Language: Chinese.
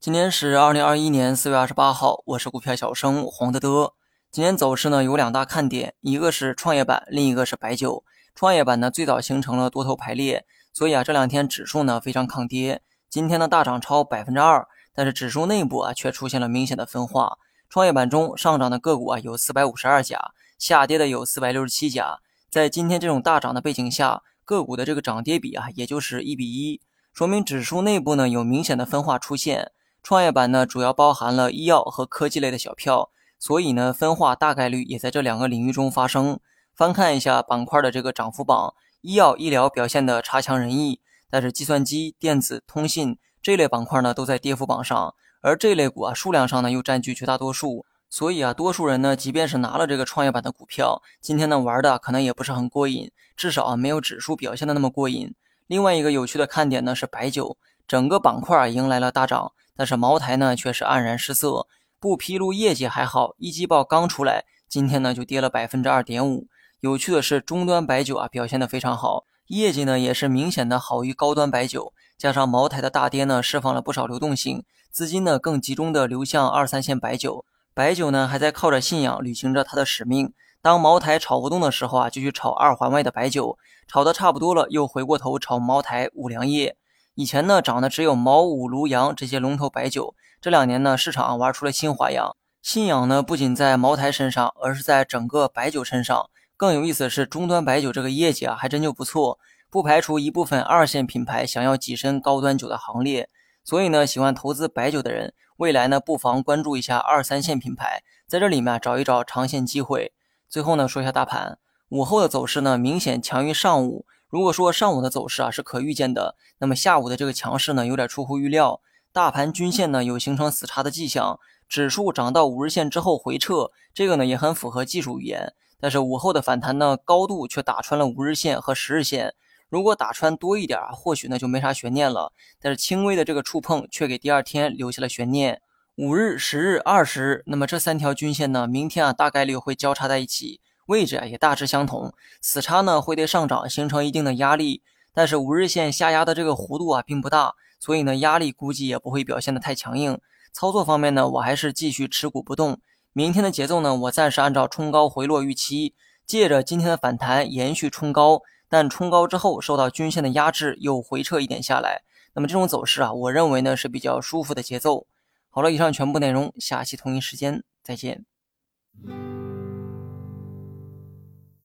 今天是二零二一年四月二十八号，我是股票小生黄德德。今天走势呢有两大看点，一个是创业板，另一个是白酒。创业板呢最早形成了多头排列，所以啊这两天指数呢非常抗跌。今天呢大涨超百分之二，但是指数内部啊却出现了明显的分化。创业板中上涨的个股啊有四百五十二家，下跌的有四百六十七家。在今天这种大涨的背景下，个股的这个涨跌比啊也就是一比一，说明指数内部呢有明显的分化出现。创业板呢，主要包含了医药和科技类的小票，所以呢，分化大概率也在这两个领域中发生。翻看一下板块的这个涨幅榜，医药医疗表现的差强人意，但是计算机、电子、通信这类板块呢，都在跌幅榜上，而这类股啊，数量上呢又占据绝大多数。所以啊，多数人呢，即便是拿了这个创业板的股票，今天呢玩的可能也不是很过瘾，至少啊没有指数表现的那么过瘾。另外一个有趣的看点呢是白酒，整个板块迎来了大涨。但是茅台呢却是黯然失色，不披露业绩还好，一季报刚出来，今天呢就跌了百分之二点五。有趣的是，中端白酒啊表现的非常好，业绩呢也是明显的好于高端白酒。加上茅台的大跌呢，释放了不少流动性，资金呢更集中的流向二三线白酒。白酒呢还在靠着信仰履行着它的使命。当茅台炒不动的时候啊，就去炒二环外的白酒，炒的差不多了，又回过头炒茅台、五粮液。以前呢，涨的只有茅五、庐阳这些龙头白酒。这两年呢，市场玩出了新花样。信仰呢，不仅在茅台身上，而是在整个白酒身上。更有意思的是，终端白酒这个业绩啊，还真就不错。不排除一部分二线品牌想要跻身高端酒的行列。所以呢，喜欢投资白酒的人，未来呢，不妨关注一下二三线品牌，在这里面找一找长线机会。最后呢，说一下大盘，午后的走势呢，明显强于上午。如果说上午的走势啊是可预见的，那么下午的这个强势呢有点出乎预料。大盘均线呢有形成死叉的迹象，指数涨到五日线之后回撤，这个呢也很符合技术语言。但是午后的反弹呢高度却打穿了五日线和十日线，如果打穿多一点啊，或许呢就没啥悬念了。但是轻微的这个触碰却给第二天留下了悬念。五日、十日、二十日，那么这三条均线呢，明天啊大概率会交叉在一起。位置啊也大致相同，死叉呢会对上涨形成一定的压力，但是五日线下压的这个弧度啊并不大，所以呢压力估计也不会表现的太强硬。操作方面呢，我还是继续持股不动。明天的节奏呢，我暂时按照冲高回落预期，借着今天的反弹延续冲高，但冲高之后受到均线的压制又回撤一点下来。那么这种走势啊，我认为呢是比较舒服的节奏。好了，以上全部内容，下期同一时间再见。